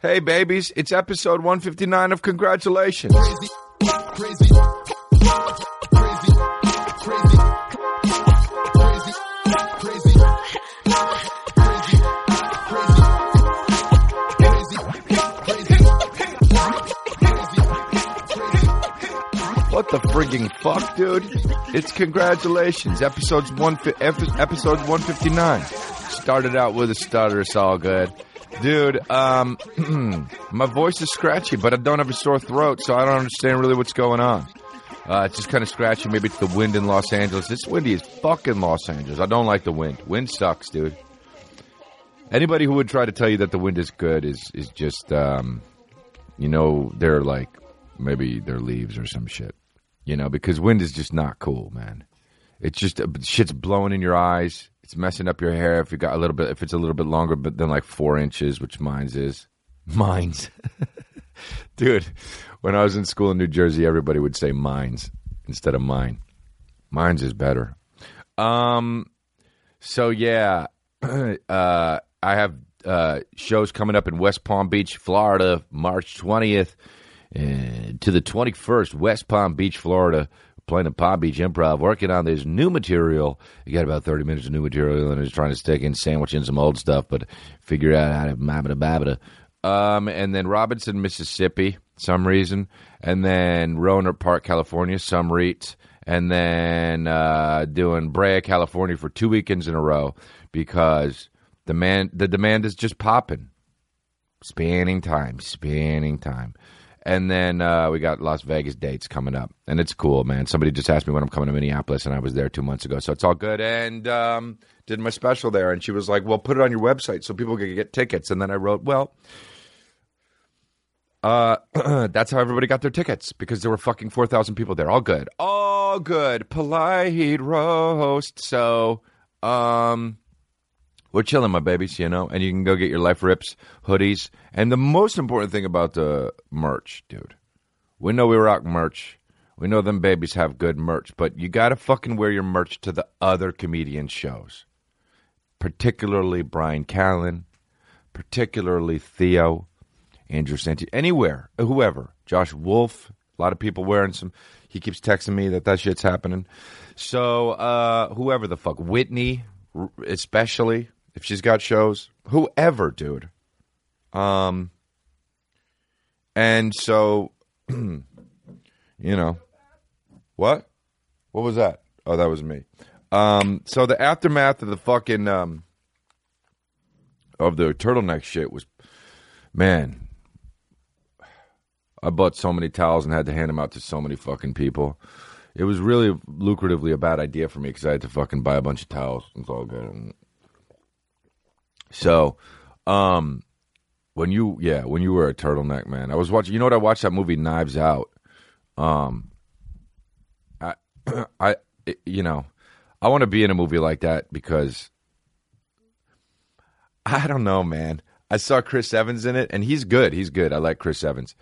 Hey, babies, it's episode 159 of Congratulations. What the frigging fuck, dude? It's congratulations. Episodes one, episode 159. Started out with a stutter, it's all good. Dude, um, my voice is scratchy, but I don't have a sore throat, so I don't understand really what's going on. Uh, it's just kind of scratchy. Maybe it's the wind in Los Angeles. It's windy as fucking Los Angeles. I don't like the wind. Wind sucks, dude. Anybody who would try to tell you that the wind is good is is just, um, you know, they're like maybe they're leaves or some shit. You know, because wind is just not cool, man. It's just uh, shit's blowing in your eyes. It's messing up your hair if you got a little bit if it's a little bit longer, but then like four inches, which mine's is. Mine's, dude. When I was in school in New Jersey, everybody would say mines instead of mine. Mine's is better. Um. So yeah, uh, I have uh, shows coming up in West Palm Beach, Florida, March twentieth uh, to the twenty first, West Palm Beach, Florida playing at Palm Beach Improv, working on this new material. You got about 30 minutes of new material, and he's trying to stick in, sandwich in some old stuff, but figure out how to mabada babada. Um, and then Robinson, Mississippi, some reason, and then Rohnert Park, California, some reats, and then uh, doing Brea, California for two weekends in a row because the man, the demand is just popping. Spanning time, spanning time. And then uh, we got Las Vegas dates coming up, and it's cool, man. Somebody just asked me when I'm coming to Minneapolis, and I was there two months ago, so it's all good. And um, did my special there, and she was like, "Well, put it on your website so people can get tickets." And then I wrote, "Well." Uh, that's how everybody got their tickets because there were fucking four thousand people there. All good, all good. Polite roast. So, um, we're chilling, my babies, you know, and you can go get your Life Rips hoodies. And the most important thing about the merch, dude, we know we rock merch. We know them babies have good merch, but you got to fucking wear your merch to the other comedian shows, particularly Bryan Callen, particularly Theo, Andrew Santi, anywhere, whoever, Josh Wolf. A lot of people wearing some. He keeps texting me that that shit's happening. So uh, whoever the fuck, Whitney, especially if she's got shows, whoever, dude. Um, and so, you know, what? What was that? Oh, that was me. Um, so the aftermath of the fucking um of the turtleneck shit was, man. I bought so many towels and had to hand them out to so many fucking people. It was really lucratively a bad idea for me because I had to fucking buy a bunch of towels. It's all good. So, um, when you yeah, when you were a turtleneck man, I was watching. You know what? I watched that movie Knives Out. Um, I I you know, I want to be in a movie like that because I don't know, man. I saw Chris Evans in it, and he's good. He's good. I like Chris Evans.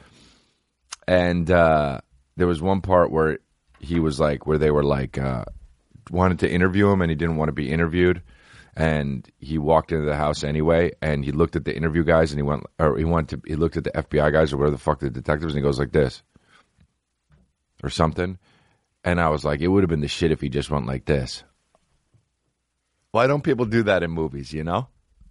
And uh, there was one part where he was like, where they were like, uh, wanted to interview him, and he didn't want to be interviewed and he walked into the house anyway and he looked at the interview guys and he went or he went to he looked at the FBI guys or whatever the fuck the detectives and he goes like this or something. And I was like it would have been the shit if he just went like this. Why don't people do that in movies you know?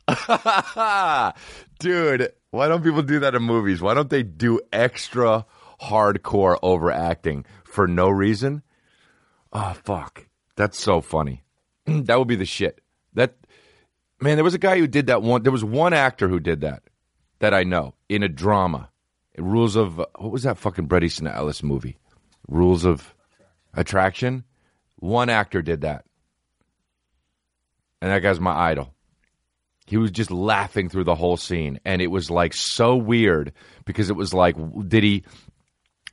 Dude why don't people do that in movies? Why don't they do extra hardcore overacting for no reason? Oh fuck. That's so funny. That would be the shit man, there was a guy who did that one. There was one actor who did that that I know in a drama. Rules of what was that fucking Bret Easton Ellis movie? Rules of Attraction. One actor did that, and that guy's my idol. He was just laughing through the whole scene, and it was like so weird because it was like, did he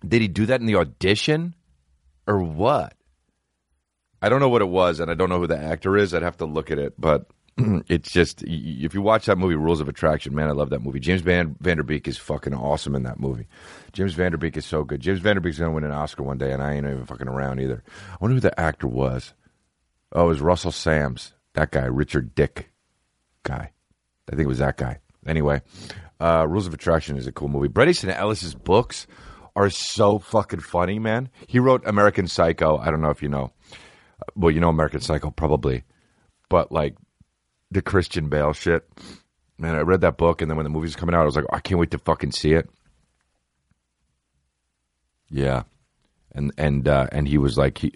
Did he do that in the audition, or what? I don't know what it was, and I don't know who the actor is. I'd have to look at it, but it's just if you watch that movie, Rules of Attraction, man, I love that movie. James Van Vanderbeek is fucking awesome in that movie. James Van Der Beek is so good. James Van Der Beek's gonna win an Oscar one day, and I ain't even fucking around either. I wonder who the actor was. Oh, it was Russell Sams. That guy, Richard Dick guy. I think it was that guy. Anyway, uh, Rules of Attraction is a cool movie. Bret Easton Ellis's books are so fucking funny, man. He wrote American Psycho. I don't know if you know. Well, you know American Psycho probably, but like the Christian Bale shit. Man, I read that book, and then when the movie's coming out, I was like, oh, I can't wait to fucking see it. Yeah, and and uh, and he was like he.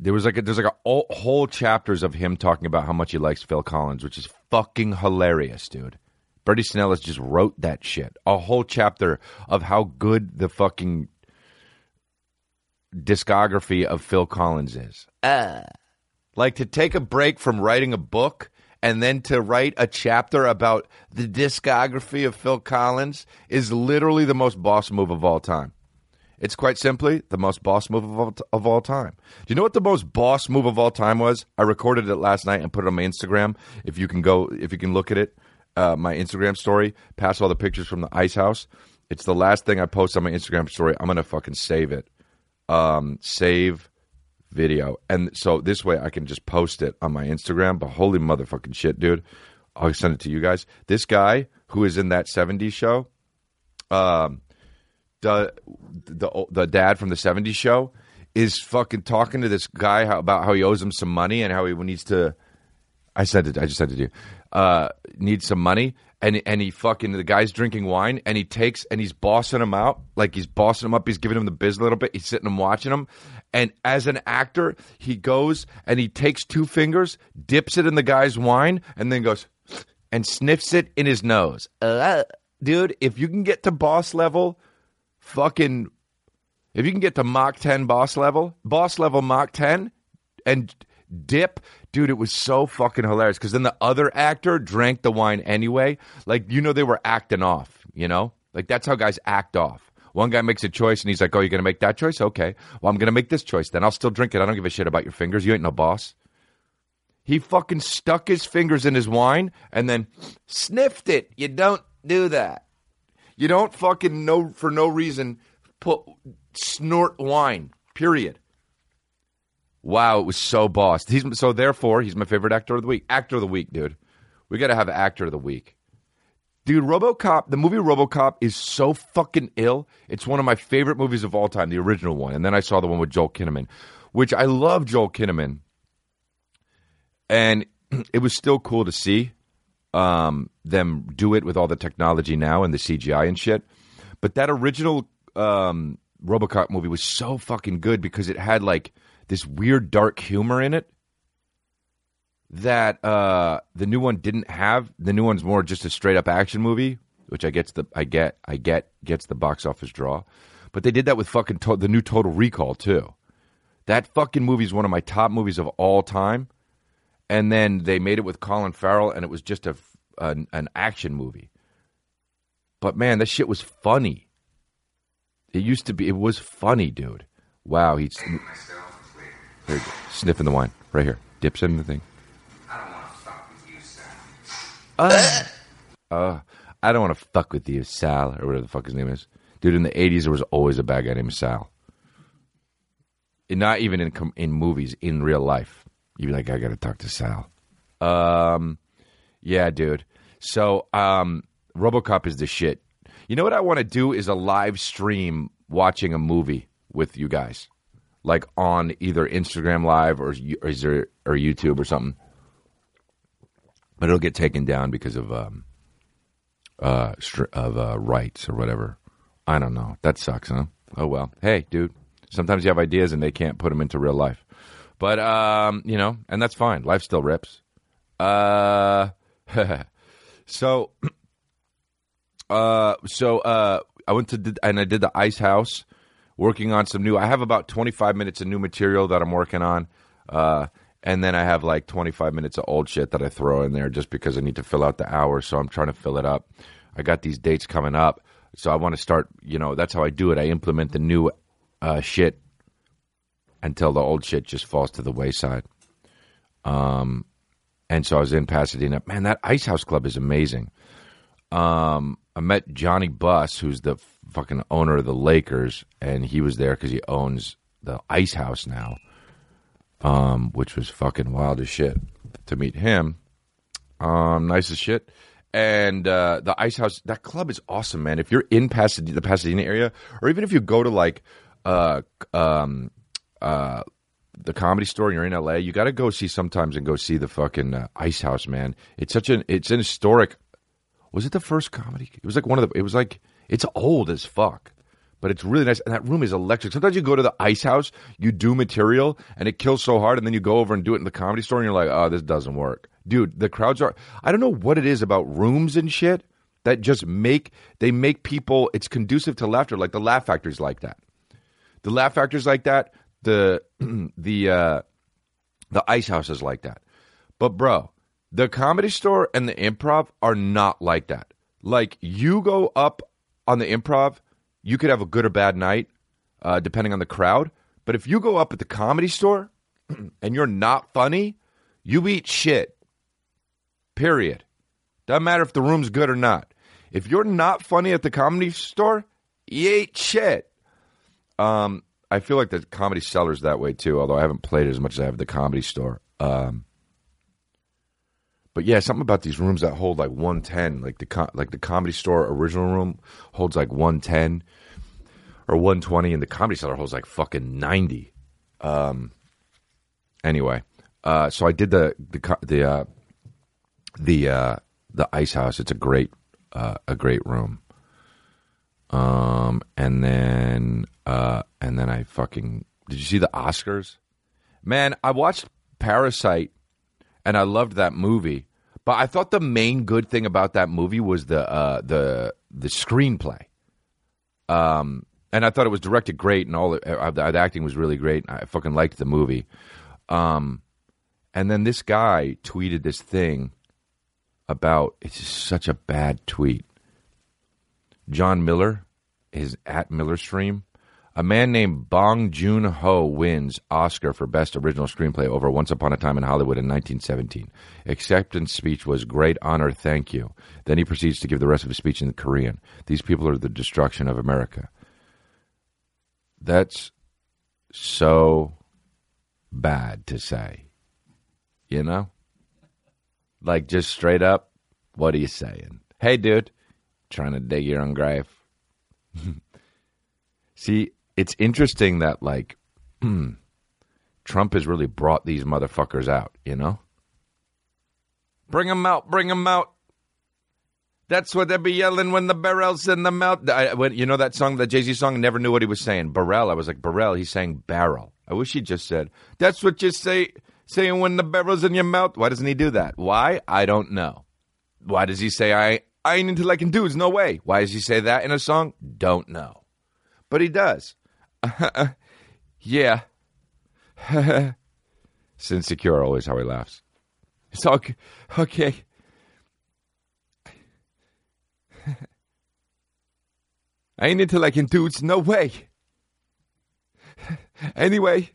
There was like a, there's like a whole chapters of him talking about how much he likes Phil Collins, which is fucking hilarious, dude. Bret Easton Ellis just wrote that shit. A whole chapter of how good the fucking discography of Phil Collins is. Uh. Like to take a break from writing a book and then to write a chapter about the discography of Phil Collins is literally the most boss move of all time. It's quite simply the most boss move of all, t- of all time. Do you know what the most boss move of all time was? I recorded it last night and put it on my Instagram. If you can go, if you can look at it, uh, my Instagram story, pass all the pictures from the ice house. It's the last thing I post on my Instagram story. I'm gonna fucking save it. Um, save video, and so this way I can just post it on my Instagram. But holy motherfucking shit, dude! I'll send it to you guys. This guy who is in that '70s show, um, the the the dad from the '70s show, is fucking talking to this guy how, about how he owes him some money and how he needs to. I sent it. I just sent it to you. Uh, needs some money, and and he fucking the guy's drinking wine, and he takes and he's bossing him out, like he's bossing him up. He's giving him the biz a little bit. He's sitting and watching him, and as an actor, he goes and he takes two fingers, dips it in the guy's wine, and then goes and sniffs it in his nose. Uh, dude, if you can get to boss level, fucking, if you can get to Mach 10 boss level, boss level Mach 10, and dip, dude, it was so fucking hilarious because then the other actor drank the wine anyway. Like, you know, they were acting off, you know? Like, that's how guys act off. One guy makes a choice and he's like, Oh, you're going to make that choice? Okay. Well, I'm going to make this choice then. I'll still drink it. I don't give a shit about your fingers. You ain't no boss. He fucking stuck his fingers in his wine and then sniffed it. You don't do that. You don't fucking know for no reason put snort wine. Period. Wow, it was so boss. He's so therefore he's my favorite actor of the week. Actor of the week, dude. We got to have actor of the week. Dude, RoboCop, the movie RoboCop is so fucking ill. It's one of my favorite movies of all time, the original one. And then I saw the one with Joel Kinnaman, which I love Joel Kinnaman. And it was still cool to see um, them do it with all the technology now and the CGI and shit. But that original um, RoboCop movie was so fucking good because it had like this weird dark humor in it that uh, the new one didn't have. The new one's more just a straight up action movie, which I gets the I get I get gets the box office draw. But they did that with fucking to- the new Total Recall too. That fucking movie is one of my top movies of all time. And then they made it with Colin Farrell, and it was just a an, an action movie. But man, that shit was funny. It used to be. It was funny, dude. Wow, he's sniffing the wine right here. Dips in the thing. Uh, uh, I don't want to fuck with you, Sal, or whatever the fuck his name is. Dude, in the 80s, there was always a bad guy named Sal. And not even in in movies, in real life. You'd be like, I got to talk to Sal. Um, yeah, dude. So, um, Robocop is the shit. You know what I want to do is a live stream watching a movie with you guys, like on either Instagram Live or or, there, or YouTube or something but it'll get taken down because of um, uh, of uh, rights or whatever. I don't know. That sucks, huh? Oh well. Hey, dude. Sometimes you have ideas and they can't put them into real life, but um, you know, and that's fine. Life still rips. Uh, so, uh, so uh, I went to and I did the Ice House, working on some new. I have about twenty five minutes of new material that I'm working on. Uh, and then I have like 25 minutes of old shit that I throw in there just because I need to fill out the hours. So I'm trying to fill it up. I got these dates coming up. So I want to start. You know, that's how I do it. I implement the new uh, shit until the old shit just falls to the wayside. Um, and so I was in Pasadena. Man, that Ice House Club is amazing. Um, I met Johnny Buss, who's the fucking owner of the Lakers, and he was there because he owns the Ice House now, um, which was fucking wild as shit to meet him. Um, nice as shit. And uh, the Ice House, that club is awesome, man. If you're in Pasadena, the Pasadena area, or even if you go to like uh, um, uh, the comedy store and you're in LA, you got to go see sometimes and go see the fucking uh, Ice House, man. It's such an it's an historic. Was it the first comedy? It was like one of the. It was like it's old as fuck, but it's really nice. And that room is electric. Sometimes you go to the Ice House, you do material, and it kills so hard, and then you go over and do it in the comedy store, and you're like, oh, this doesn't work, dude. The crowds are. I don't know what it is about rooms and shit that just make they make people. It's conducive to laughter. Like the Laugh Factory's like that. The Laugh Factory's like that the the uh, the ice house is like that. But bro, the comedy store and the improv are not like that. Like you go up on the improv, you could have a good or bad night, uh, depending on the crowd. But if you go up at the comedy store and you're not funny, you eat shit. Period. Doesn't matter if the room's good or not. If you're not funny at the comedy store, you eat shit. Um, I feel like the comedy cellar's that way too. Although I haven't played as much as I have the comedy store. Um, but yeah, something about these rooms that hold like one ten, like the like the comedy store original room holds like one ten or one twenty, and the comedy cellar holds like fucking ninety. Um, anyway, uh, so I did the the the uh, the uh, the ice house. It's a great uh, a great room. Um, and then uh, and then I fucking did you see the Oscars? Man, I watched Parasite, and I loved that movie. But I thought the main good thing about that movie was the uh, the the screenplay. Um, and I thought it was directed great, and all the, uh, the, acting was really great. And I fucking liked the movie. Um, and then this guy tweeted this thing about it's such a bad tweet. Jon Miller is at Miller Stream. A man named Bong Joon Ho wins Oscar for Best Original Screenplay over Once Upon a Time in Hollywood in 1917. Acceptance speech was great honor, thank you. Then he proceeds to give the rest of his speech in Korean. These people are the destruction of America. That's so bad to say. You know? Like just straight up, what are you saying? Hey, dude, trying to dig your own grave. See, it's interesting that like Trump has really brought these motherfuckers out, you know? Bring them out, bring them out. That's what they be yelling when the barrel's in the mouth. I, when, you know that song, the Jay Z song? Never knew what he was saying. Barrel. I was like, Barrel. He's saying barrel. I wish he just said, that's what you say, saying when the barrel's in your mouth. Why doesn't he do that? Why? I don't know. Why does he say, I, I ain't into liking dudes? No way. Why does he say that in a song? Don't know. But he does. yeah. insecure always how he laughs. It's all okay. I ain't into liking dudes. No way. anyway,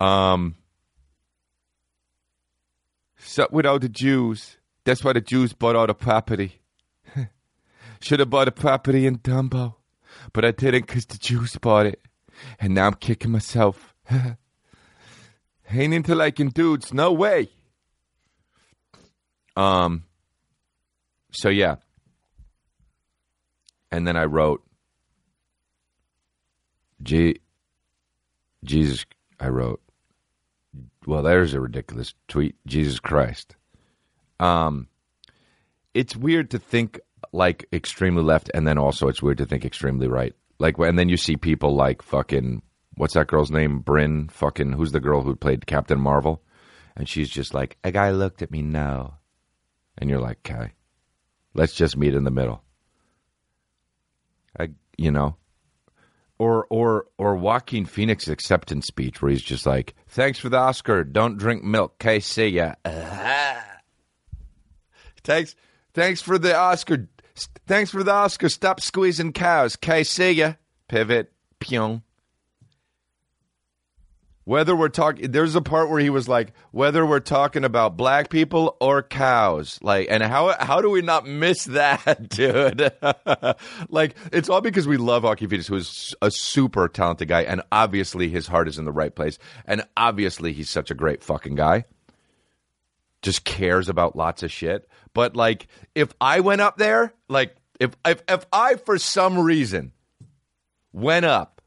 um, so with all the Jews. That's why the Jews bought all the property. Should have bought the property in Dumbo but I didn't because the Jews bought it. And now I'm kicking myself. Ain't into liking dudes. No way. Um. So yeah. And then I wrote, G- Jesus, I wrote, well, there's a ridiculous tweet. Jesus Christ. Um, it's weird to think like extremely left, and then also it's weird to think extremely right. Like, and then you see people like fucking what's that girl's name? Bryn. Fucking who's the girl who played Captain Marvel? And she's just like, a guy looked at me no, and you're like, okay, let's just meet in the middle. I, you know, or or or Joaquin Phoenix acceptance speech where he's just like, "Thanks for the Oscar. Don't drink milk. Okay, see ya." Thanks, thanks for the Oscar. Thanks for the Oscar. Stop squeezing cows. Okay, see ya. Pivot. Pyong. Whether we're talking, there's a part where he was like, whether we're talking about black people or cows, like, and how how do we not miss that, dude? like, it's all because we love Joaquin Phoenix, who is a super talented guy, and obviously his heart is in the right place, and obviously he's such a great fucking guy. Just cares about lots of shit. But like, if I went up there, like, if if if I for some reason went up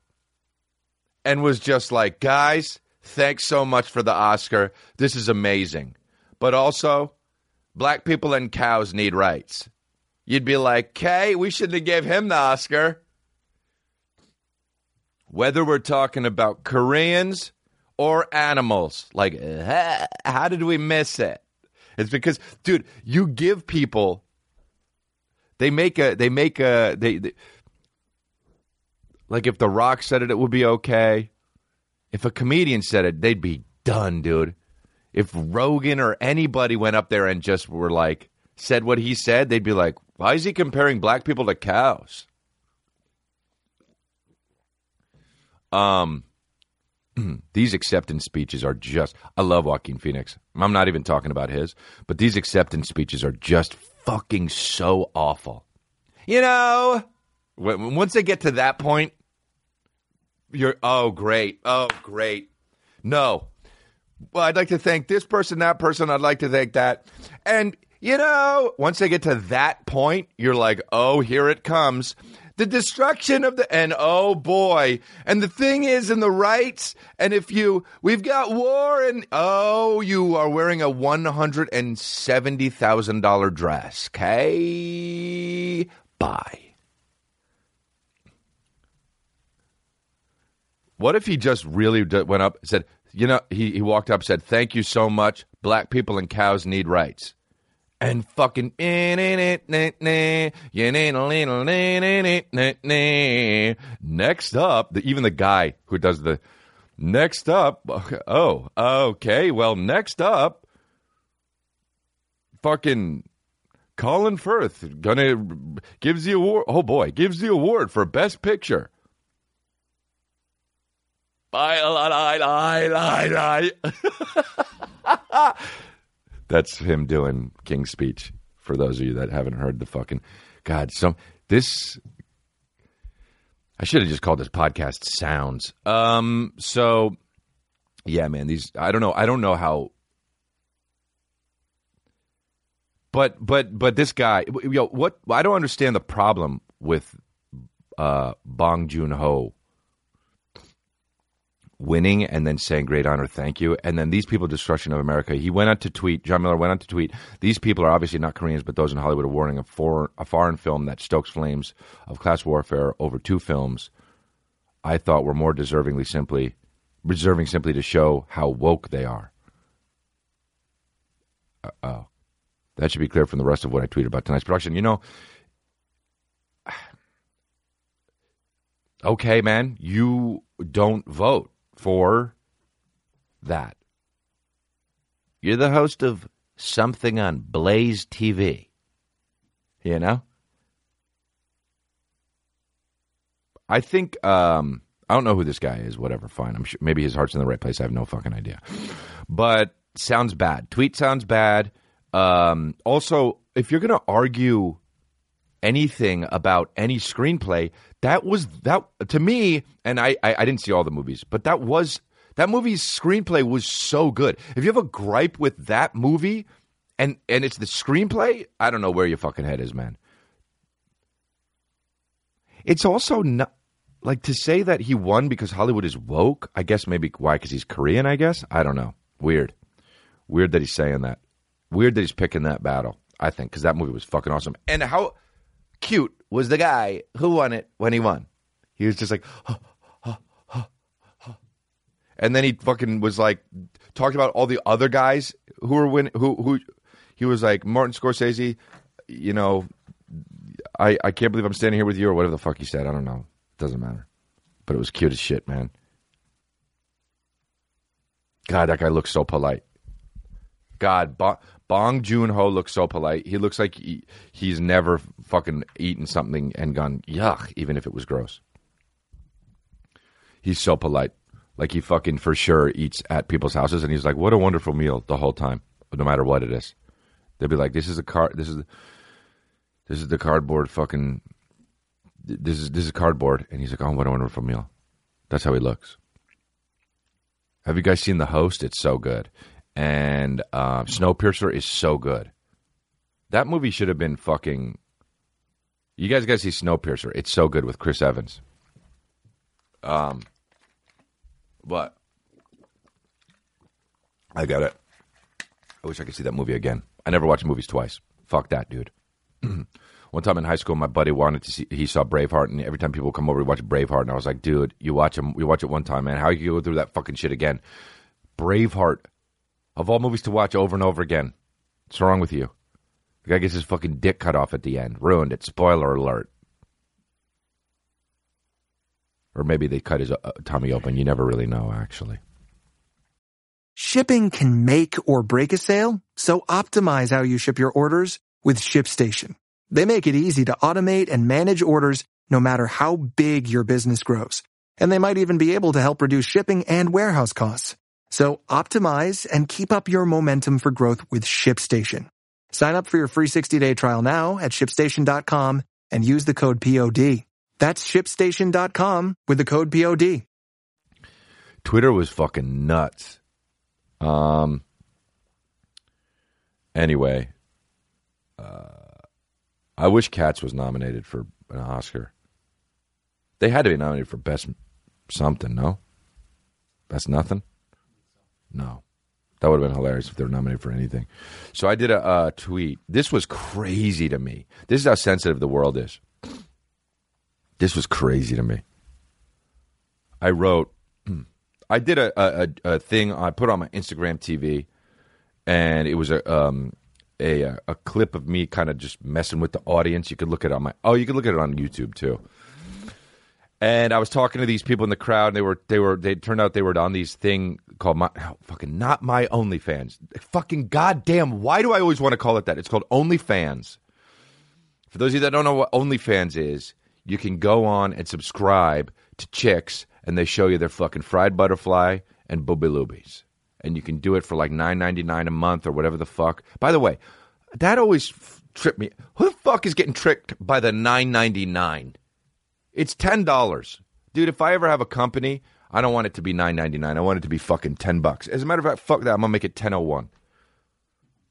and was just like, guys, thanks so much for the Oscar. This is amazing. But also, black people and cows need rights. You'd be like, okay, we shouldn't have gave him the Oscar. Whether we're talking about Koreans or animals, like, how did we miss it? It's because, dude, you give people, they make a, they make a, they, they like if The Rock said it, it would be okay. If a comedian said it, they'd be done, dude. If Rogan or anybody went up there and just were like, said what he said, they'd be like, why is he comparing black people to cows? Um, these acceptance speeches are just, I love Joaquin Phoenix. I'm not even talking about his, but these acceptance speeches are just fucking so awful. You know, once they get to that point, you're oh great, oh great. No, well, I'd like to thank this person, that person. I'd like to thank that, and you know, once they get to that point, you're like, oh, here it comes. The destruction of the and oh boy, and the thing is in the rights, and if you we've got war and oh, you are wearing a one hundred and seventy thousand dollar dress. Okay, bye. What if he just really went up said, you know, he, he walked up said, thank you so much. Black people and cows need rights. And fucking next up, the, even the guy who does the next up, oh, okay, well, next up, fucking Colin Firth gonna gives the award. Oh boy, gives the award for best picture. Bye, lie, lie, lie, lie. That's him doing King's speech. For those of you that haven't heard the fucking God, some this I should have just called this podcast sounds. Um, so yeah, man, these I don't know, I don't know how but but but this guy, yo, what I don't understand the problem with uh Bong Joon Ho winning and then saying great honor, thank you. And then these people, destruction of America. He went on to tweet. Jon Miller went on to tweet. These people are obviously not Koreans, but those in Hollywood are warning a, for, a foreign film that stokes flames of class warfare over two films. I thought were more deservingly simply, deserving simply to show how woke they are. Oh, that should be clear from the rest of what I tweeted about tonight's production. You know. Okay, man, you don't vote for that. You're the host of something on Blaze TV. You know? I think um I don't know who this guy is, whatever, fine. I'm sure maybe his heart's in the right place. I have no fucking idea. But sounds bad. Tweet sounds bad. Um also, if you're to argue anything about any screenplay, that was that to me, and I, I, I didn't see all the movies, but that was that movie's screenplay was so good. If you have a gripe with that movie, and and it's the screenplay, I don't know where your fucking head is, man. It's also not like to say that he won because Hollywood is woke. I guess maybe why? Because he's Korean. I guess I don't know. Weird, weird that he's saying that. Weird that he's picking that battle. I think because that movie was fucking awesome. And how cute was the guy who won it when he won. He was just like, huh, huh, huh, and then he fucking was like talked about all the other guys who were win who who he was like Martin Scorsese, you know, I I can't believe I'm standing here with you or whatever the fuck he said. I don't know. It doesn't matter. But it was cute as shit, man. God, that guy looks so polite. God, Bong Joon Ho looks so polite. He looks like he, he's never fucking eaten something and gone yuck, even if it was gross. He's so polite, like he fucking for sure eats at people's houses, and he's like, "What a wonderful meal!" the whole time, no matter what it is. They'll be like, "This is a car. This is this is the cardboard fucking. This is this is cardboard," and he's like, "Oh, what a wonderful meal." That's how he looks. Have you guys seen The Host? It's so good and uh, Snowpiercer is so good. That movie should have been fucking. You guys got to see Snowpiercer. It's so good with Chris Evans. Um, but I got it. I wish I could see that movie again. I never watch movies twice. Fuck that, dude. One time in high school, my buddy wanted to see. He saw Braveheart, and every time people come over, we watch Braveheart, and I was like, "Dude, you watch him. You watch it one time, man. How you go through that fucking shit again?" Braveheart of all movies to watch over and over again. What's wrong with you? The guy gets his fucking dick cut off at the end. Ruined it. Spoiler alert. Or maybe they cut his uh, tummy open. You never really know, actually. Shipping can make or break a sale, so optimize how you ship your orders with ShipStation. They make it easy to automate and manage orders no matter how big your business grows. And they might even be able to help reduce shipping and warehouse costs. So optimize and keep up your momentum for growth with ShipStation. Sign up for your free 60-day trial now at shipstation.com and use the code POD. That's shipstation.com with the code POD. Twitter was fucking nuts. Um. Anyway, uh, I wish Cats was nominated for an Oscar. They had to be nominated for best something, no? Best nothing. No. That would have been hilarious if they were nominated for anything. So I did a, a tweet. This was crazy to me. This is how sensitive the world is. This was crazy to me. I wrote, I did a, a, a thing. I put on my Instagram TV, and it was a um, a a clip of me kind of just messing with the audience. You could look at it on my oh, you could look at it on YouTube too. And I was talking to these people in the crowd, and they were they were they turned out they were on these thing called my oh, fucking not my OnlyFans. Fucking goddamn, why do I always want to call it that? It's called OnlyFans. For those of you that don't know what OnlyFans is, you can go on and subscribe to chicks, and they show you their fucking fried butterfly and booby loobies, and you can do it for like nine ninety nine a month or whatever the fuck. By the way, that always tripped me. Who the fuck is getting tricked by the nine ninety nine? It's ten dollars, dude. If I ever have a company, I don't want it to be nine ninety nine. I want it to be fucking ten bucks. As a matter of fact, fuck that. I'm gonna make it ten oh one.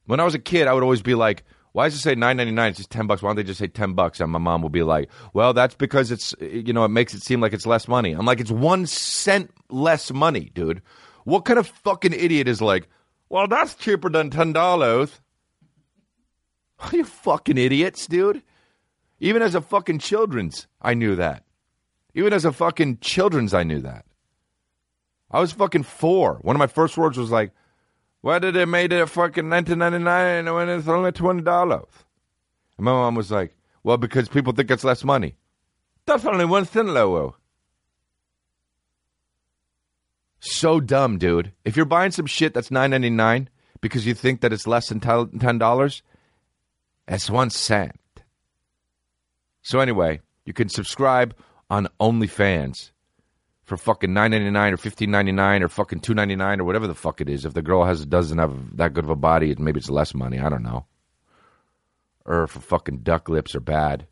When I was a kid, I would always be like, "Why does it say nine ninety nine? It's just ten bucks. Why don't they just say ten bucks?" And my mom will be like, "Well, that's because it's you know it makes it seem like it's less money." I'm like, "It's one cent less money, dude." What kind of fucking idiot is like, "Well, that's cheaper than ten dollars"? Are you fucking idiots, dude? Even as a fucking children's, I knew that. Even as a fucking children's, I knew that. I was fucking four. One of my first words was like, why did they made it fucking 1999 when it's only $20? And my mom was like, well, because people think it's less money. That's only one cent lower. So dumb, dude. If you're buying some shit that's nine ninety nine because you think that it's less than ten dollars, that's one cent. So anyway, you can subscribe on OnlyFans for fucking nine ninety nine or fifteen ninety nine or fucking two ninety nine or whatever the fuck it is. If the girl has doesn't have that good of a body, maybe it's less money. I don't know. Or if fucking duck lips are bad,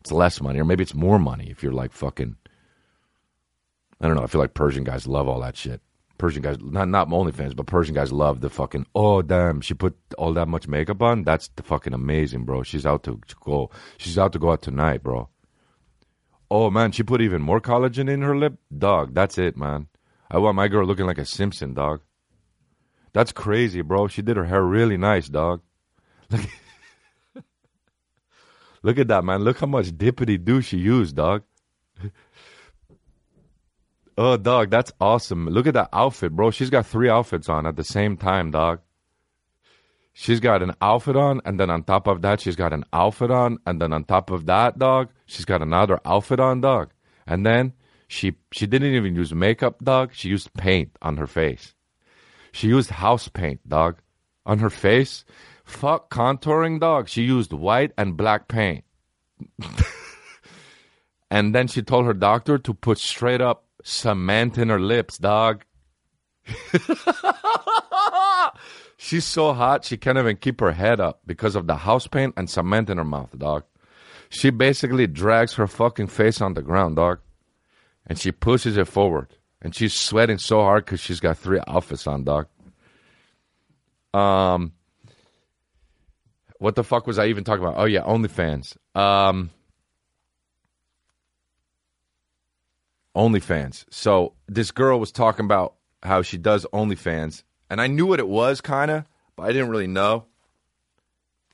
it's less money. Or maybe it's more money if you're like fucking. I don't know. I feel like Persian guys love all that shit. Persian guys, not not OnlyFans, but Persian guys love the fucking. Oh damn, she put all that much makeup on. That's the fucking amazing, bro. She's out to go. She's out to go out tonight, bro. Oh man, she put even more collagen in her lip, dog. That's it, man. I want my girl looking like a Simpson, dog. That's crazy, bro. She did her hair really nice, dog. Look, look at that, man. Look how much dippity do she used, dog. Oh, dog, that's awesome. Look at that outfit, bro. She's got three outfits on at the same time, dog. She's got an outfit on, and then on top of that, she's got an outfit on, and then on top of that, dog, she's got another outfit on, dog. And then she she didn't even use makeup, dog. She used paint on her face. She used house paint, dog, on her face. Fuck contouring, dog. She used white and black paint. and then she told her doctor to put straight up cement in her lips, dog. She's so hot she can't even keep her head up because of the house paint and cement in her mouth, dog. She basically drags her fucking face on the ground, dog. And she pushes it forward. And she's sweating so hard because she's got three outfits on, dog. Um, what the fuck was I even talking about? Oh yeah, OnlyFans. Um, OnlyFans. So this girl was talking about how she does OnlyFans, and I knew what it was, kind of, but I didn't really know.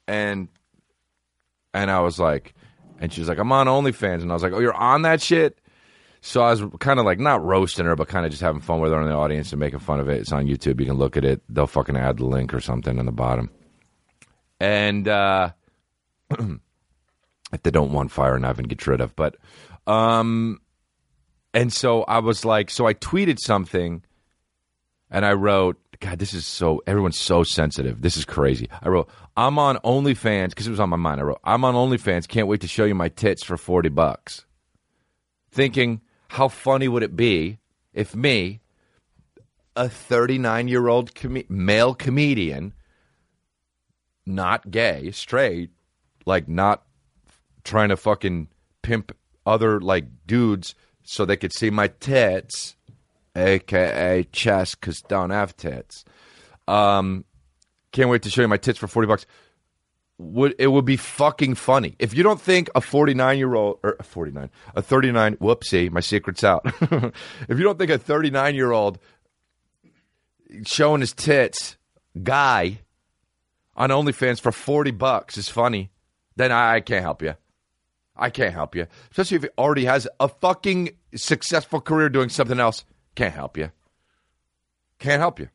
And and I was like, and she was like, I'm on OnlyFans, and I was like, oh, you're on that shit. So I was kind of like not roasting her, but kind of just having fun with her in the audience and making fun of it. It's on YouTube. You can look at it. They'll fucking add the link or something in the bottom. And uh, if they don't want fire and Ivan get rid of, but um, and so I was like, so I tweeted something, and I wrote, God, this is so everyone's so sensitive. This is crazy. I wrote, I'm on OnlyFans because it was on my mind. I wrote, I'm on OnlyFans. Can't wait to show you my tits for forty bucks. Thinking how funny would it be if me, a 39 year old com- male comedian, not gay, straight, like not trying to fucking pimp other like dudes so they could see my tits, aka chest, because don't have tits. Um, can't wait to show you my tits for 40 bucks. Would it would be fucking funny. If you don't think a 49 year old or 49 a 39 whoopsie my secret's out. If you don't think a 39 year old showing his tits guy on OnlyFans for 40 bucks is funny then I, I can't help you I can't help you especially if he already has a fucking successful career doing something else can't help you can't help you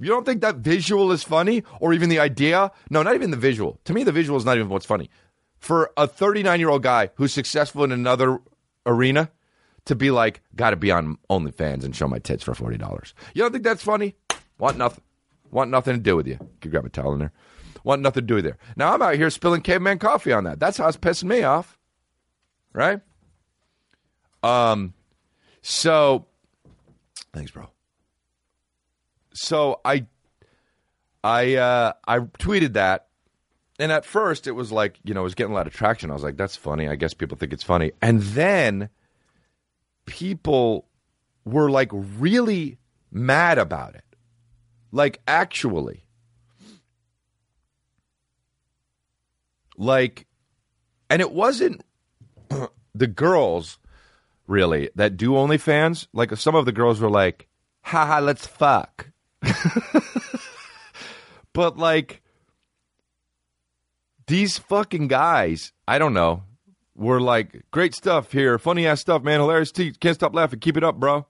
you don't think that visual is funny or even the idea? No, not even the visual. To me, the visual is not even what's funny. For a 39 year old guy who's successful in another arena to be like, got to be on OnlyFans and show my tits for $40. You don't think that's funny? Want nothing. Want nothing to do with you. Could grab a towel in there. Want nothing to do there. Now I'm out here spilling caveman coffee on that. That's how it's pissing me off. Right? Um, so, thanks, bro so I I uh, I tweeted that, and at first it was like you know it was getting a lot of traction. I was like, that's funny. I guess people think it's funny, and then people were like really mad about it, like actually, like, and it wasn't the girls really that do OnlyFans. Like some of the girls were like, haha, let's fuck. but like these fucking guys, I don't know, were like, great stuff here, funny ass stuff, man, hilarious. T- can't stop laughing. Keep it up, bro.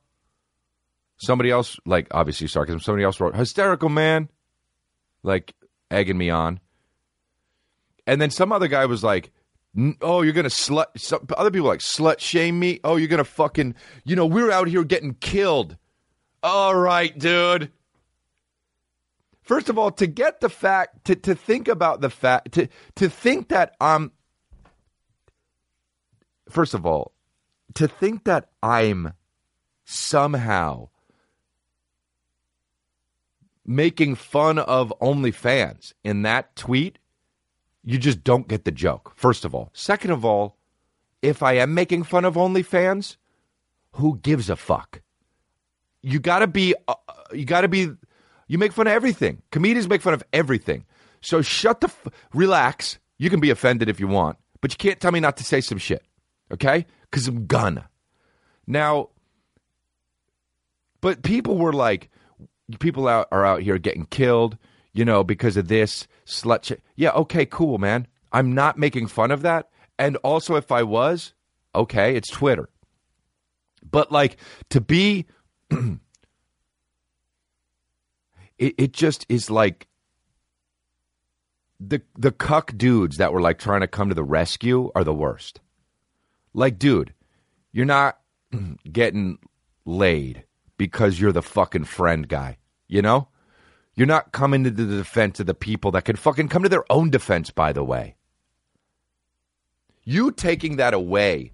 Somebody else, like obviously sarcasm. Somebody else wrote hysterical, man, like egging me on. And then some other guy was like, "Oh, you're gonna slut." Some, other people like slut shame me. Oh, you're gonna fucking, you know, we're out here getting killed. All right, dude. First of all, to get the fact, to, to think about the fact, to, to think that I'm, first of all, to think that I'm somehow making fun of OnlyFans in that tweet, you just don't get the joke, first of all. Second of all, if I am making fun of OnlyFans, who gives a fuck? You gotta be, uh, you gotta be you make fun of everything. Comedians make fun of everything. So shut the f- relax. You can be offended if you want, but you can't tell me not to say some shit. Okay? Cuz I'm gonna. Now but people were like people out are out here getting killed, you know, because of this slut shit. Yeah, okay, cool, man. I'm not making fun of that. And also if I was, okay, it's Twitter. But like to be it, it just is like the the cuck dudes that were like trying to come to the rescue are the worst. Like, dude, you're not getting laid because you're the fucking friend guy. You know, You're not coming to the defense of the people that can fucking come to their own defense, by the way. You taking that away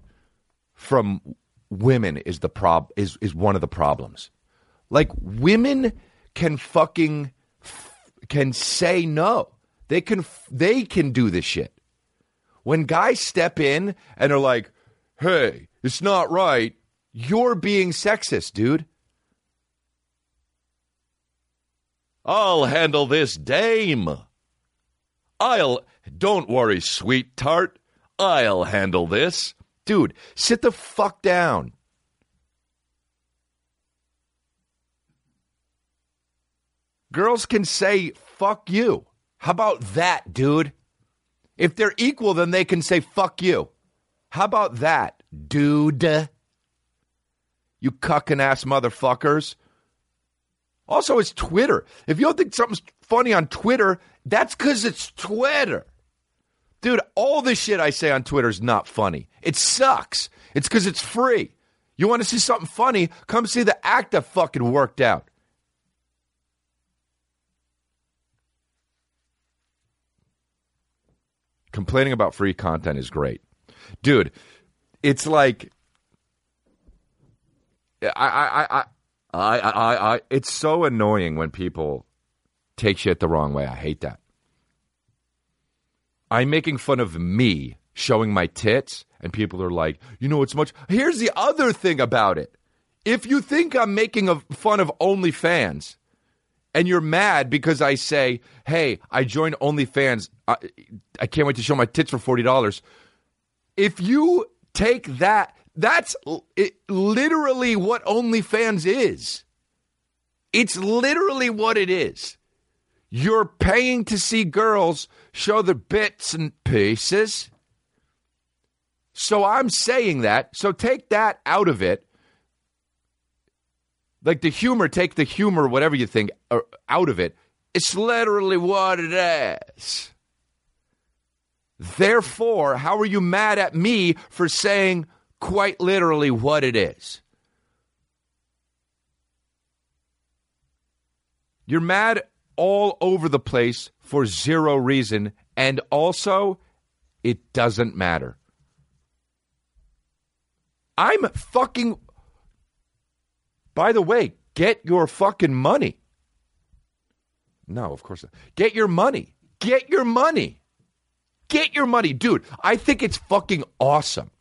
from women is the prob is is one of the problems. Like women can fucking can say no. They can they can do this shit. When guys step in and are like, "Hey, it's not right." You're being sexist, dude. I'll handle this dame. I'll don't worry, sweet tart. I'll handle this. Dude, sit the fuck down. Girls can say fuck you. How about that, dude? If they're equal, then they can say fuck you. How about that, dude? You cucking ass motherfuckers. Also, it's Twitter. If you don't think something's funny on Twitter, that's because it's Twitter. Dude, all the shit I say on Twitter is not funny. It sucks. It's because it's free. You want to see something funny? Come see the act that fucking worked out. Complaining about free content is great. Dude, it's like I I I I I I it's so annoying when people take shit the wrong way. I hate that. I'm making fun of me showing my tits, and people are like, you know, it's much. Here's the other thing about it. If you think I'm making a fun of OnlyFans, and you're mad because I say, hey, I joined OnlyFans, I, I can't wait to show my tits for forty dollars. If you take that, that's it, literally what OnlyFans is. It's literally what it is. You're paying to see girls show their bits and pieces. So I'm saying that. So take that out of it. Like the humor, take the humor, whatever you think, uh, out of it. It's literally what it is. Therefore, how are you mad at me for saying quite literally what it is? You're mad all over the place for zero reason. And also, it doesn't matter. I'm fucking. By the way, get your fucking money. No, of course not. Get your money. Get your money. Get your money. Dude, I think it's fucking awesome.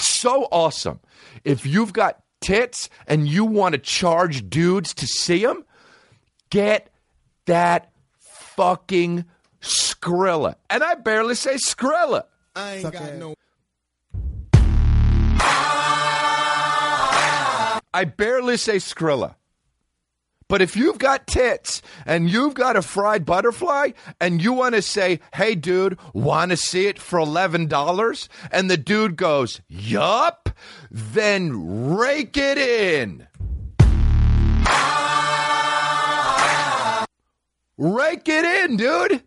So awesome. If you've got tits and you want to charge dudes to see them, get that fucking Skrilla. And I barely say Skrilla. I ain't got no. I barely say Skrilla. But if you've got tits and you've got a fried butterfly and you want to say, hey, dude, want to see it for $11? And the dude goes, yup, then rake it in. Rake it in, dude.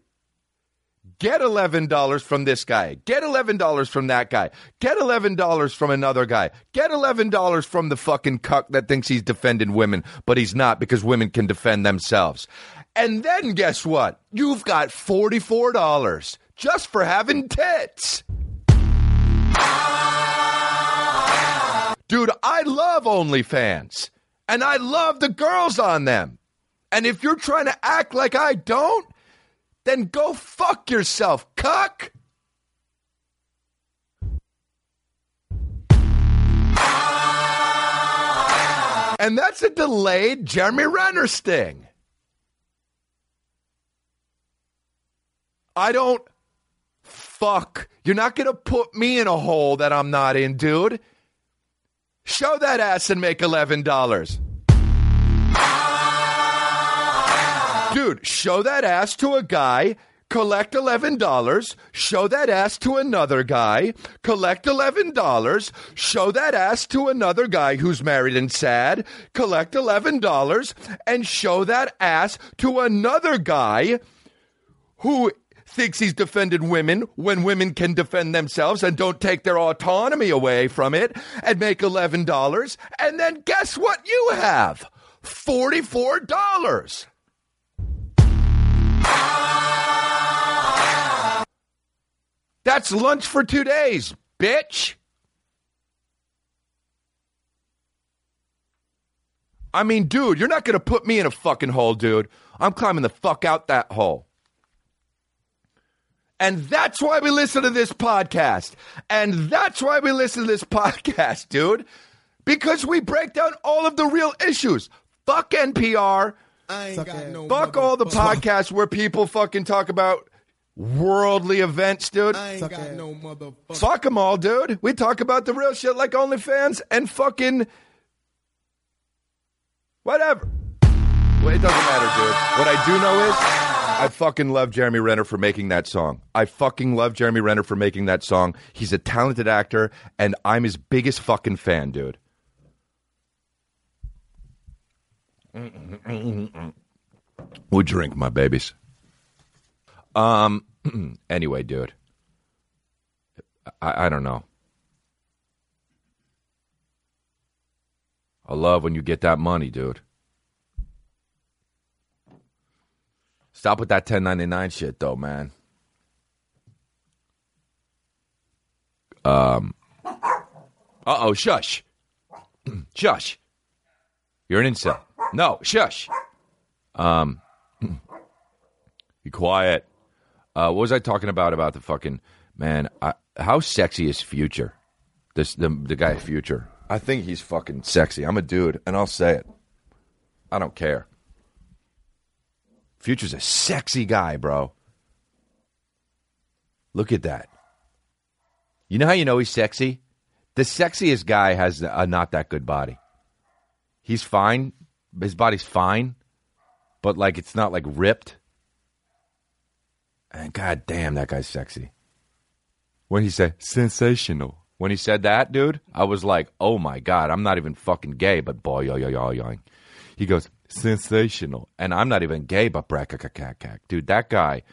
Get $11 from this guy. Get $11 from that guy. Get $11 from another guy. Get $11 from the fucking cuck that thinks he's defending women, but he's not because women can defend themselves. And then guess what? You've got $44 just for having tits. Dude, I love OnlyFans. And I love the girls on them. And if you're trying to act like I don't, then go fuck yourself, cuck. And that's a delayed Jeremy Renner sting. I don't fuck. You're not going to put me in a hole that I'm not in, dude. Show that ass and make $11. Dude, show that ass to a guy, collect $11, show that ass to another guy, collect $11, show that ass to another guy who's married and sad, collect $11, and show that ass to another guy who thinks he's defended women when women can defend themselves and don't take their autonomy away from it and make $11. And then guess what you have? $44. That's lunch for two days, bitch. I mean, dude, you're not going to put me in a fucking hole, dude. I'm climbing the fuck out that hole. And that's why we listen to this podcast. And that's why we listen to this podcast, dude. Because we break down all of the real issues. Fuck NPR. I ain't got no Fuck all the podcasts where people fucking talk about worldly events, dude. I ain't got no motherfucker. Fuck them all, dude. We talk about the real shit like OnlyFans and fucking whatever. Well, it doesn't matter, dude. What I do know is I fucking love Jeremy Renner for making that song. I fucking love Jeremy Renner for making that song. He's a talented actor, and I'm his biggest fucking fan, dude. We'll drink, my babies. Um. Anyway, dude. I, I don't know. I love when you get that money, dude. Stop with that 1099 shit, though, man. Um. Uh oh, shush. shush. You're an incel. No, shush. Um. Be quiet. Uh, what was I talking about? About the fucking man? I, how sexy is Future? This the the guy Future. I think he's fucking sexy. I'm a dude, and I'll say it. I don't care. Future's a sexy guy, bro. Look at that. You know how you know he's sexy? The sexiest guy has a not that good body. He's fine. His body's fine, but like it's not like ripped. And god damn, that guy's sexy. When he said sensational. When he said that, dude, I was like, oh my god, I'm not even fucking gay, but boy, yo, yo, yo, yo. He goes, sensational. And I'm not even gay, but brackakakakak. Dude, that guy,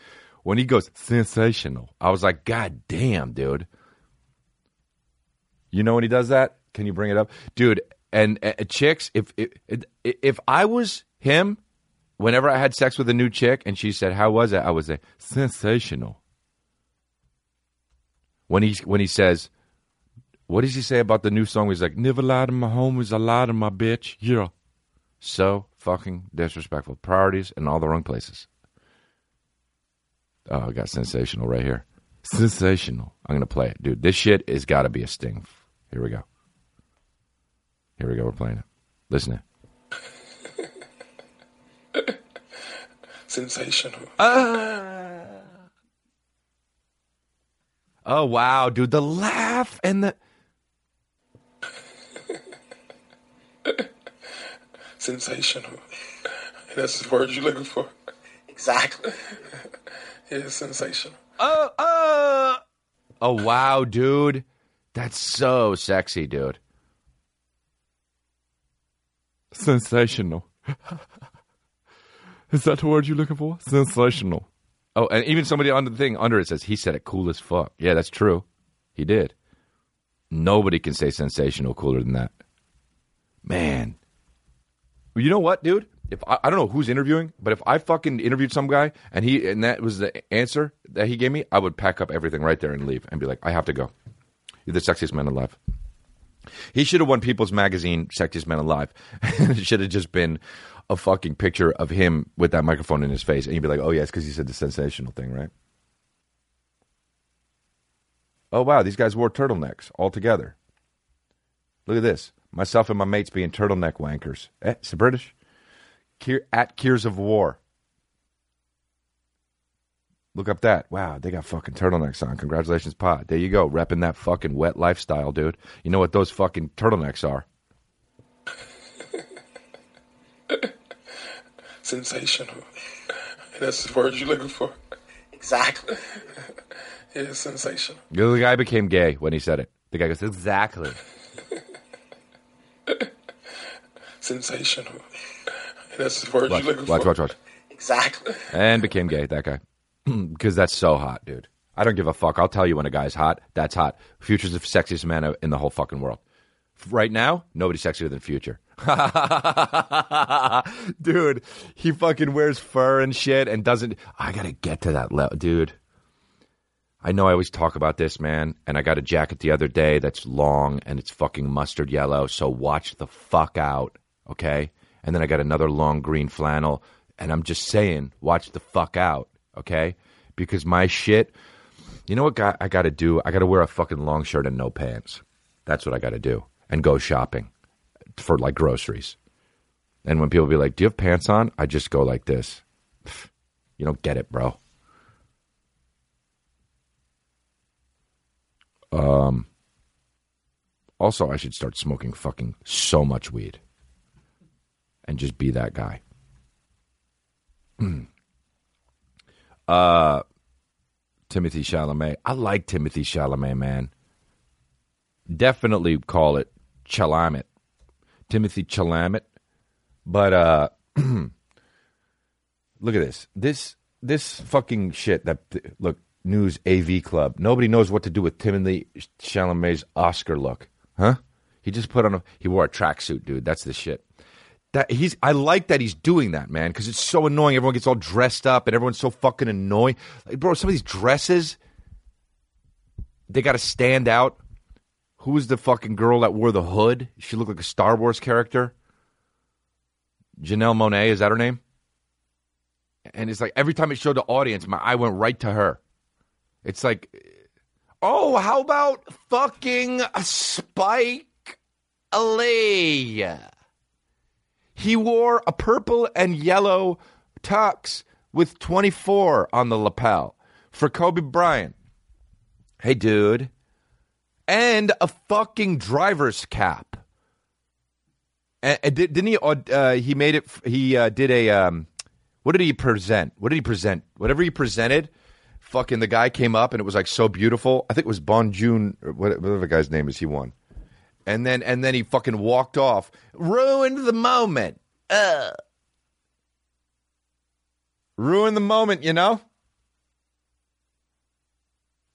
when he goes, sensational, I was like, god damn, dude. You know when he does that? Can you bring it up? Dude, and uh, chicks, if, if, if I was him, whenever I had sex with a new chick and she said, "How was it?" I would say, "Sensational." When he when he says, "What does he say about the new song?" He's like, "Never lie to my homies, I lie to my bitch." Yeah, so fucking disrespectful. Priorities in all the wrong places. Oh, I got sensational right here. Sensational. I'm gonna play it, dude. This shit has got to be a sting. Here we go. Here we go. We're playing it. Listen it. Sensational. Ah. Oh wow, dude, the laugh and the Sensational. That's the word you're looking for. Exactly. Yeah, sensational. oh oh oh wow, dude, that's so sexy, dude. Sensational. Is that the word you're looking for? Sensational. Oh, and even somebody on the thing under it says he said it cool as fuck. Yeah, that's true. He did. Nobody can say sensational cooler than that. Man. You know what, dude? If I, I don't know who's interviewing, but if I fucking interviewed some guy and he and that was the answer that he gave me, I would pack up everything right there and leave and be like, I have to go. You're the sexiest man alive. He should have won People's Magazine Sexiest Man Alive. it should have just been a fucking picture of him with that microphone in his face, and you'd be like, "Oh yes, because he said the sensational thing, right?" Oh wow, these guys wore turtlenecks all together. Look at this. Myself and my mates being turtleneck wankers. Eh, it's the British. At Cures of War. Look up that. Wow, they got fucking turtlenecks on. Congratulations, Pod. There you go, repping that fucking wet lifestyle, dude. You know what those fucking turtlenecks are? Sensational. That's the word you're looking for. Exactly. Yeah, sensational. The guy became gay when he said it. The guy goes, exactly. Sensational. That's the word Watch, you're looking watch, for. watch, watch. Exactly. And became gay, that guy. Because that's so hot, dude. I don't give a fuck. I'll tell you when a guy's hot. That's hot. Future's the sexiest man in the whole fucking world. Right now, nobody's sexier than Future. dude, he fucking wears fur and shit and doesn't. I gotta get to that level, dude. I know I always talk about this, man, and I got a jacket the other day that's long and it's fucking mustard yellow, so watch the fuck out, okay? And then I got another long green flannel, and I'm just saying, watch the fuck out, okay? Because my shit, you know what I got to do? I got to wear a fucking long shirt and no pants. That's what I got to do, and go shopping for like groceries. And when people be like, "Do you have pants on?" I just go like this. You don't get it, bro. Um. Also, I should start smoking fucking so much weed, and just be that guy. uh, Timothée Chalamet. I like Timothée Chalamet, man. Definitely call it Chalamet. Timothée Chalamet. But uh look at this. This this fucking shit that look news AV club. Nobody knows what to do with Timothée Chalamet's Oscar look, huh? He just put on a he wore a tracksuit, dude. That's the shit. That he's I like that he's doing that, man, because it's so annoying. Everyone gets all dressed up and everyone's so fucking annoying. Like, bro, some of these dresses, they got to stand out. Who was the fucking girl that wore the hood? She looked like a Star Wars character. Janelle Monáe, is that her name? And it's like every time it showed the audience, my eye went right to her. It's like, oh, how about fucking Spike Lee? He wore a purple and yellow tux with 24 on the lapel for Kobe Bryant. Hey, dude. And a fucking driver's cap. And, and did, didn't he? Uh, he made it. He uh, did a. Um, what did he present? What did he present? Whatever he presented, fucking the guy came up and it was like so beautiful. I think it was Bon June whatever the guy's name is. He won, and then and then he fucking walked off, ruined the moment. Uh. Ruined the moment, you know.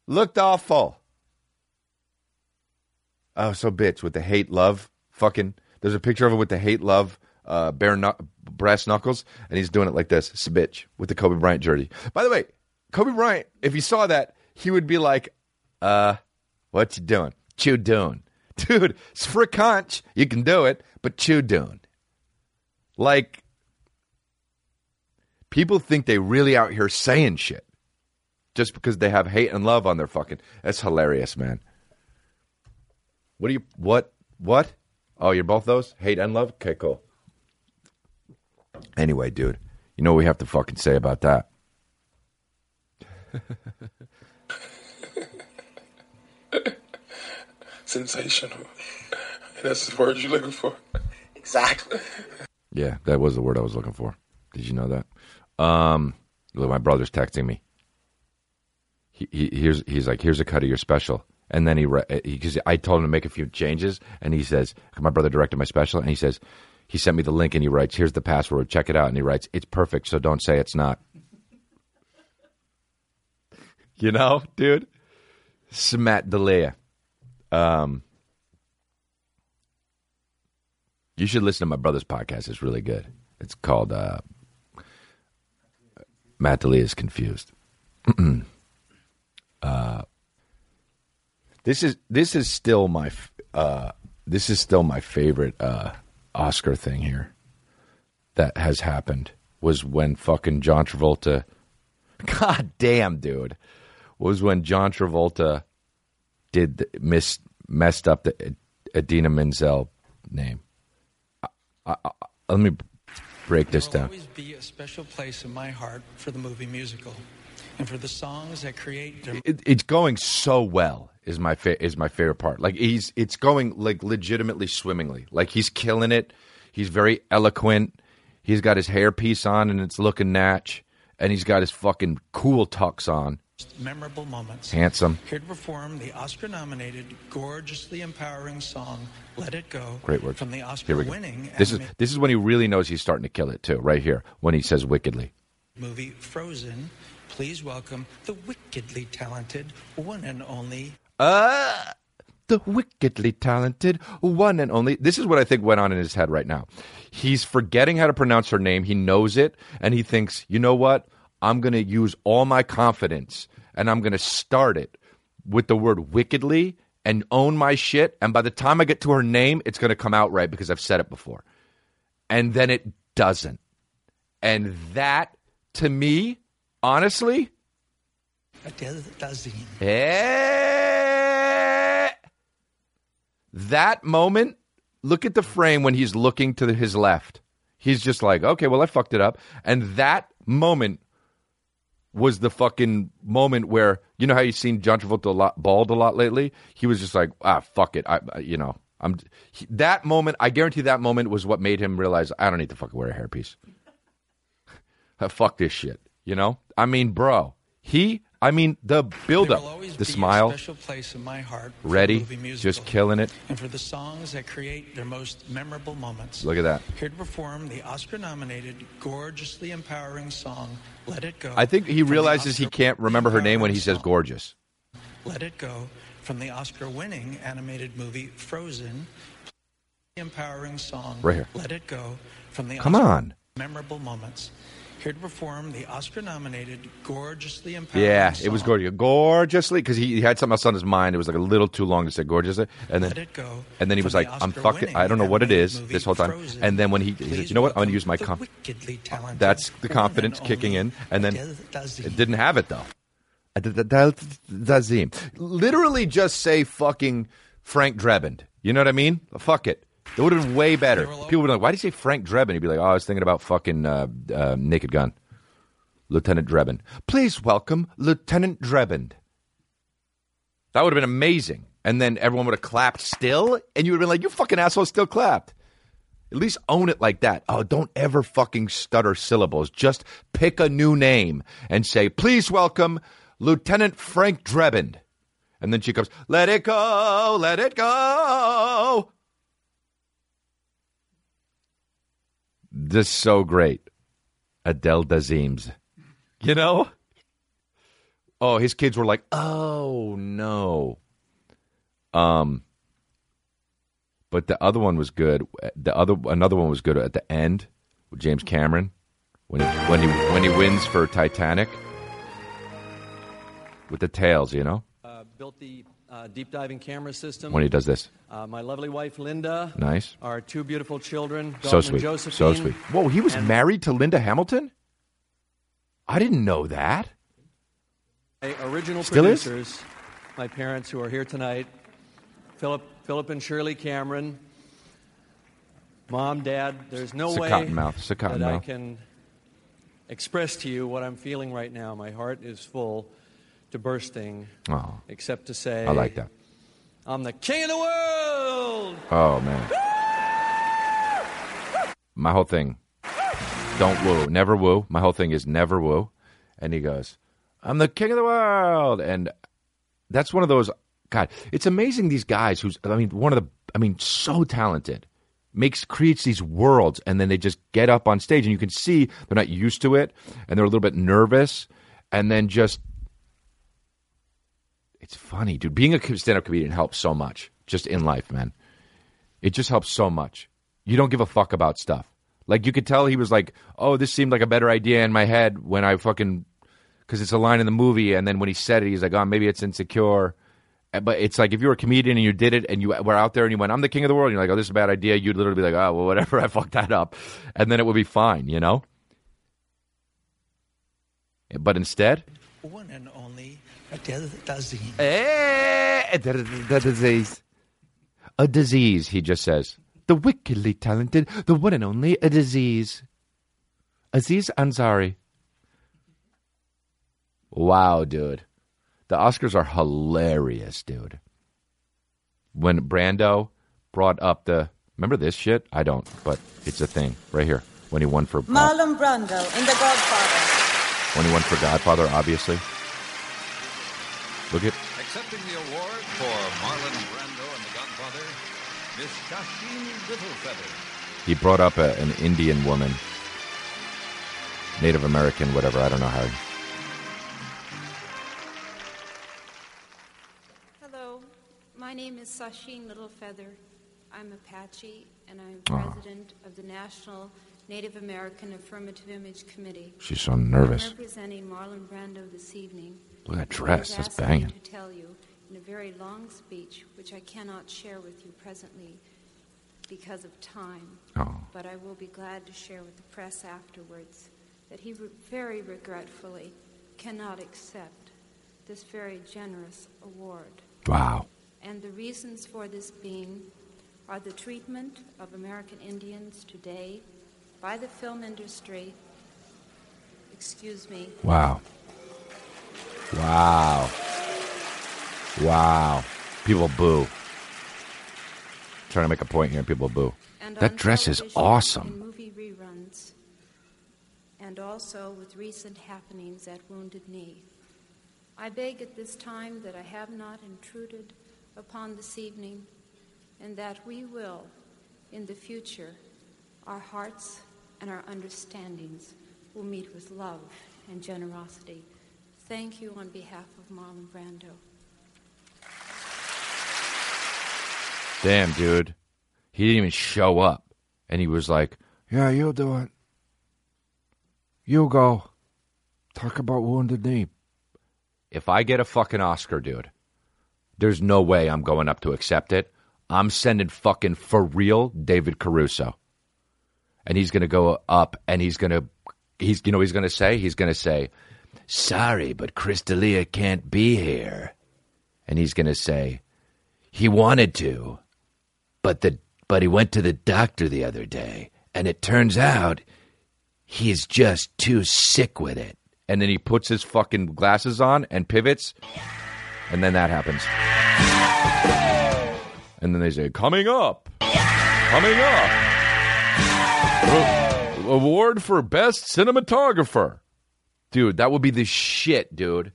Looked awful. Oh, so bitch with the hate love fucking. There's a picture of him with the hate love uh, bare knuck- brass knuckles, and he's doing it like this. Bitch with the Kobe Bryant jersey. By the way, Kobe Bryant, if he saw that, he would be like, "Uh, what you doing? Chew doing, dude? It's for conch. You can do it, but chew doing." Like, people think they really out here saying shit just because they have hate and love on their fucking. That's hilarious, man. What do you what what? Oh, you're both those? Hate and love? Okay, cool. Anyway, dude, you know what we have to fucking say about that? Sensational. That's the word you're looking for. Exactly. Yeah, that was the word I was looking for. Did you know that? Um, look, my brother's texting me. He, he here's he's like, here's a cut of your special, and then he because I told him to make a few changes, and he says, my brother directed my special, and he says, he sent me the link, and he writes, here's the password, check it out, and he writes, it's perfect, so don't say it's not. you know, dude, Smat Delia. Um, you should listen to my brother's podcast. It's really good. It's called uh, Matt D'Elia is confused. uh, this is this is still my uh, this is still my favorite uh, Oscar thing here that has happened was when fucking John Travolta. God damn, dude, was when John Travolta did the, miss messed up the Idina Menzel name. I, I, let me break this There will down. always be a special place in my heart for the movie musical, and for the songs that create their It, it's going so well. Is my fa- is my favorite part. Like he's it's going like legitimately swimmingly. Like he's killing it. He's very eloquent. He's got his hairpiece on and it's looking natch, and he's got his fucking cool tux on. memorable moments. Handsome. Here to perform the Oscar-nominated, gorgeously empowering song "Let It Go" Great work. from the Here we go. Oscar-winning This is this is when he really knows he's starting to kill it too. Right here when he says wickedly. movie Frozen. Please welcome the wickedly talented one and only Uh, the wickedly talented one and only. This is what I think went on in his head right now. He's forgetting how to pronounce her name. He knows it, and he thinks, you know what? I'm going to use all my confidence, and I'm going to start it with the word wickedly and own my shit. And by the time I get to her name, it's going to come out right because I've said it before. And then it doesn't. And that, to me, honestly, Dazeem. Eh. That moment, look at the frame when he's looking to his left. He's just like, okay, well, I fucked it up. And that moment was the fucking moment where, you know how you've seen John Travolta a lot, bald a lot lately? He was just like, ah, fuck it. I, I- you know, I'm he, that moment. I guarantee that moment was what made him realize I don't need to fucking wear a hairpiece. fuck this shit. You know, I mean, bro, he. I mean, the build up, the smile, a special place in my heart for ready, just killing it. and for the songs that create their most memorable moments. Look at that. Here to perform the Oscar-nominated, gorgeously empowering song "Let It Go." I think he realizes he can't remember her name when he says gorgeous. "Let It Go" from the Oscar-winning animated movie Frozen. Empowering song Right here. "Let It Go" from the Come Oscar- on. memorable moments. Here to perform the Oscar-nominated, gorgeously empowering Yeah, song. it was gorgeous. Gorgeously, because he, he had something else on his mind. It was like a little too long to say gorgeously. And then, Let It Go and then he was like, I'm fucking, I don't know what it is this whole time. movie And then when he, he said, you know what, I'm going to use my comp. Uh, talented That's the confidence kicking in. And then it didn't have it though. Uh, Adele Literally just say fucking Frank Drebin. You know what I mean? Fuck it. It would have been way better. People would be like, why do you say Frank Drebin? He'd be like, oh, I was thinking about fucking uh, uh, Naked Gun. Lieutenant Drebin. Please welcome Lieutenant Drebin. That would have been amazing. And then everyone would have clapped still, and you would have been like, you fucking asshole still clapped. At least own it like that. Oh, don't ever fucking stutter syllables. Just pick a new name and say, please welcome Lieutenant Frank Drebin. And then she goes, let it go, let it go. This is so great. Adele Dazeems. You know? Oh, his kids were like, oh no. Um, but the other one was good. The other another one was good at the end with James Cameron when he when he when he wins for Titanic with the tails, you know, Uh, built the deep diving camera system. when he does this. uh, my lovely wife Linda. Nice. Our two beautiful children. So sweet. And Josephine. So sweet. Whoa, he was married to Linda Hamilton? I didn't know that. My original Still is? producers, my parents who are here tonight, Philip, Philip and Shirley Cameron. Mom, Dad, there's no It's a way cottonmouth. It's a that I can express to you what I'm feeling right now. My heart is full to bursting, Oh, except to say I like that. I'm the king of the world. Oh man. My whole thing. Don't woo. Never woo. My whole thing is never woo. And he goes, I'm the king of the world. And that's one of those God, it's amazing these guys who's I mean, one of the I mean, so talented. Makes creates these worlds and then they just get up on stage and you can see they're not used to it and they're a little bit nervous and then just it's funny, dude. Being a stand up comedian helps so much just in life, man. It just helps so much. You don't give a fuck about stuff. Like you could tell he was like, "Oh, this seemed like a better idea in my head when I fucking because it's a line in the movie." And then when he said it, he's like, "Oh, maybe it's insecure." Uh, But it's like if you were a comedian and you did it and you were out there and you went, "I'm the king of the world," and you're like, "Oh, this is a bad idea." You'd literally be like, "Oh, well, whatever. I fucked that up," and then it would be fine, you know. But instead, One and only Adele Dazeem. Eh, the, the disease. A disease, he just says. The wickedly talented, the one and only a disease. Aziz Ansari. Wow, dude. The Oscars are hilarious, dude. When Brando brought up the. Remember this shit? I don't, but it's a thing right here. When he won for. Marlon Brando in The Godfather. when he won for Godfather, obviously. Look at. Accepting the award for Marlon Brando and The Godfather, Miss Sacheen Littlefeather. He brought up a, an Indian woman, Native American, whatever. I don't know how. Hello, my name is Sacheen Littlefeather. I'm Apache, and I'm Aw. president of the National Native American Affirmative Image Committee. She's so nervous. I'm representing Marlon Brando this evening Look at that dress. That's banging. To tell you in a very long speech, which I cannot share with you presently because of time, Oh. but I will be glad to share with the press afterwards that he re- very regretfully cannot accept this very generous award. Wow. And the reasons for this being are the treatment of American Indians today by the film industry. Excuse me. Wow. Wow. Wow. People boo. trying to make a point here. People boo. and That dress is awesome. Movie reruns, and also with recent happenings at Wounded Knee. I beg at this time that I have not intruded upon this evening, and that we will, in the future, our hearts and our understandings will meet with love and generosity. Thank you on behalf of Marlon Brando. Damn, dude. He didn't even show up. And he was like, Yeah, you'll do it. You go. Talk about Wounded Knee. If I get a fucking Oscar, dude, there's no way I'm going up to accept it. I'm sending fucking for real David Caruso. And he's going to go up and he's going to, he's, you know, he's going to say, he's going to say, Sorry, but Chris D'Elia can't be here. And he's going to say, He wanted to, but the but he went to the doctor the other day, and it turns out he's just too sick with it. And then he puts his fucking glasses on and pivots, and then that happens. And then they say, "Coming up, coming up, award for best cinematographer." Dude, that would be the shit, dude.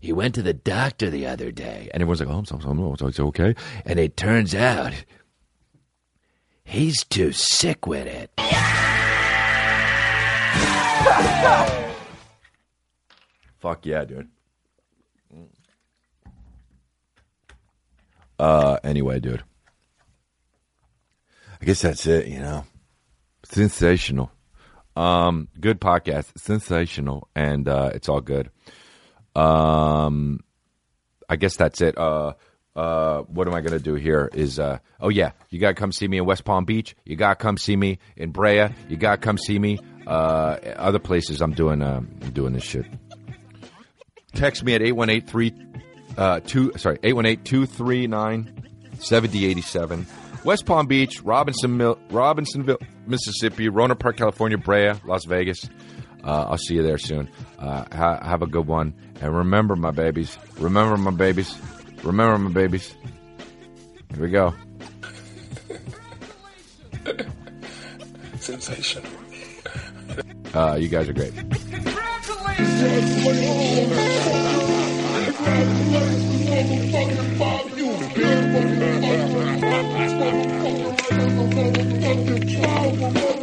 He went to the doctor the other day, and everyone's like, "Oh, I'm so, so, so, it's okay." And it turns out he's too sick with it. Fuck yeah, dude. Uh, anyway, dude. I guess that's it. You know, sensational. Um, good podcast, sensational, and uh, it's all good. Um, I guess that's it. Uh, uh, what am I gonna do here? Is uh, oh yeah, you gotta come see me in West Palm Beach. You gotta come see me in Brea. You gotta come see me. Uh, other places I'm doing. Uh, I'm doing this shit. Text me at eight one eight three uh two sorry eight one eight two three nine seventy eighty seven. West Palm Beach, Robinson Mill, Robinsonville, Mississippi, Rohnert Park, California, Brea, Las Vegas. Uh, I'll see you there soon. Uh, ha- have a good one. And remember, my babies. Remember, my babies. Remember, my babies. Here we go. Sensational. Uh, you guys are great. Congratulations. Thank you,